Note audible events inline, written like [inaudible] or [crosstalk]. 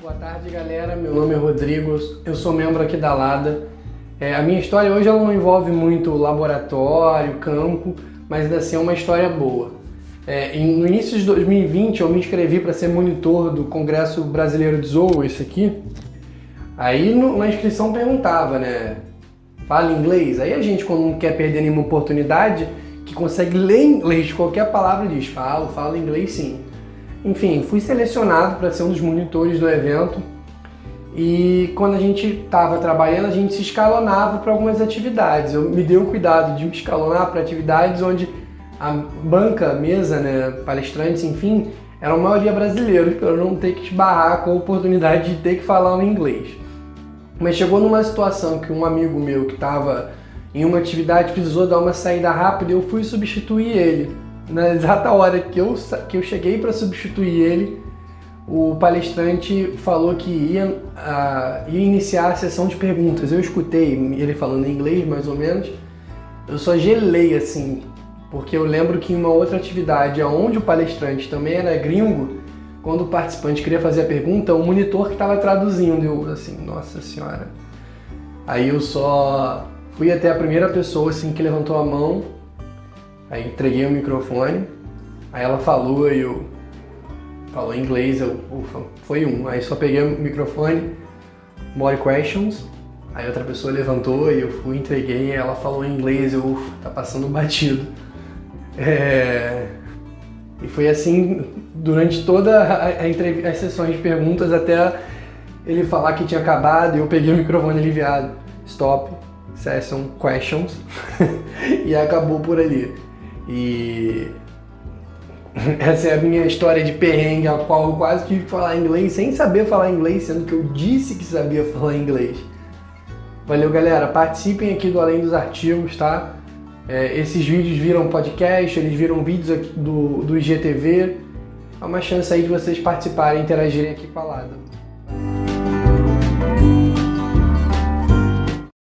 Boa tarde, galera. Meu nome é Rodrigo, eu sou membro aqui da Lada. É, a minha história hoje ela não envolve muito laboratório, campo, mas ainda assim é uma história boa. É, no início de 2020 eu me inscrevi para ser monitor do Congresso Brasileiro de Zoo, esse aqui. Aí no, na inscrição perguntava, né? Fala inglês? Aí a gente, quando não quer perder nenhuma oportunidade, que consegue ler inglês qualquer palavra, diz: falo, falo inglês sim. Enfim, fui selecionado para ser um dos monitores do evento. E quando a gente estava trabalhando, a gente se escalonava para algumas atividades. Eu me dei o cuidado de me escalonar para atividades onde a banca, a mesa, né, palestrantes, enfim, eram a maioria brasileiros, para eu não ter que esbarrar com a oportunidade de ter que falar o inglês. Mas chegou numa situação que um amigo meu que estava em uma atividade precisou dar uma saída rápida e eu fui substituir ele na exata hora que eu, que eu cheguei para substituir ele, o palestrante falou que ia, ia iniciar a sessão de perguntas. Eu escutei ele falando em inglês, mais ou menos. Eu só gelei assim, porque eu lembro que em uma outra atividade, onde o palestrante também era gringo, quando o participante queria fazer a pergunta, o monitor que estava traduzindo, eu assim, nossa senhora. Aí eu só fui até a primeira pessoa assim que levantou a mão Aí entreguei o microfone, aí ela falou e eu falou em inglês, eu, ufa, foi um. Aí só peguei o microfone, more questions, aí outra pessoa levantou e eu fui, entreguei, ela falou em inglês, eu, ufa, tá passando batido. [laughs] É... E foi assim durante toda a, a as sessões de perguntas até ele falar que tinha acabado e eu peguei o microfone aliviado. Stop, session, questions. [laughs] e acabou por ali. E [laughs] essa é a minha história de perrengue, a qual eu quase tive que falar inglês sem saber falar inglês, sendo que eu disse que sabia [laughs] falar inglês. Valeu, galera. Participem aqui do Além dos Artigos, tá? É, esses vídeos viram podcast, eles viram vídeos do, do IGTV. É uma chance aí de vocês participarem interagirem aqui com a Lada.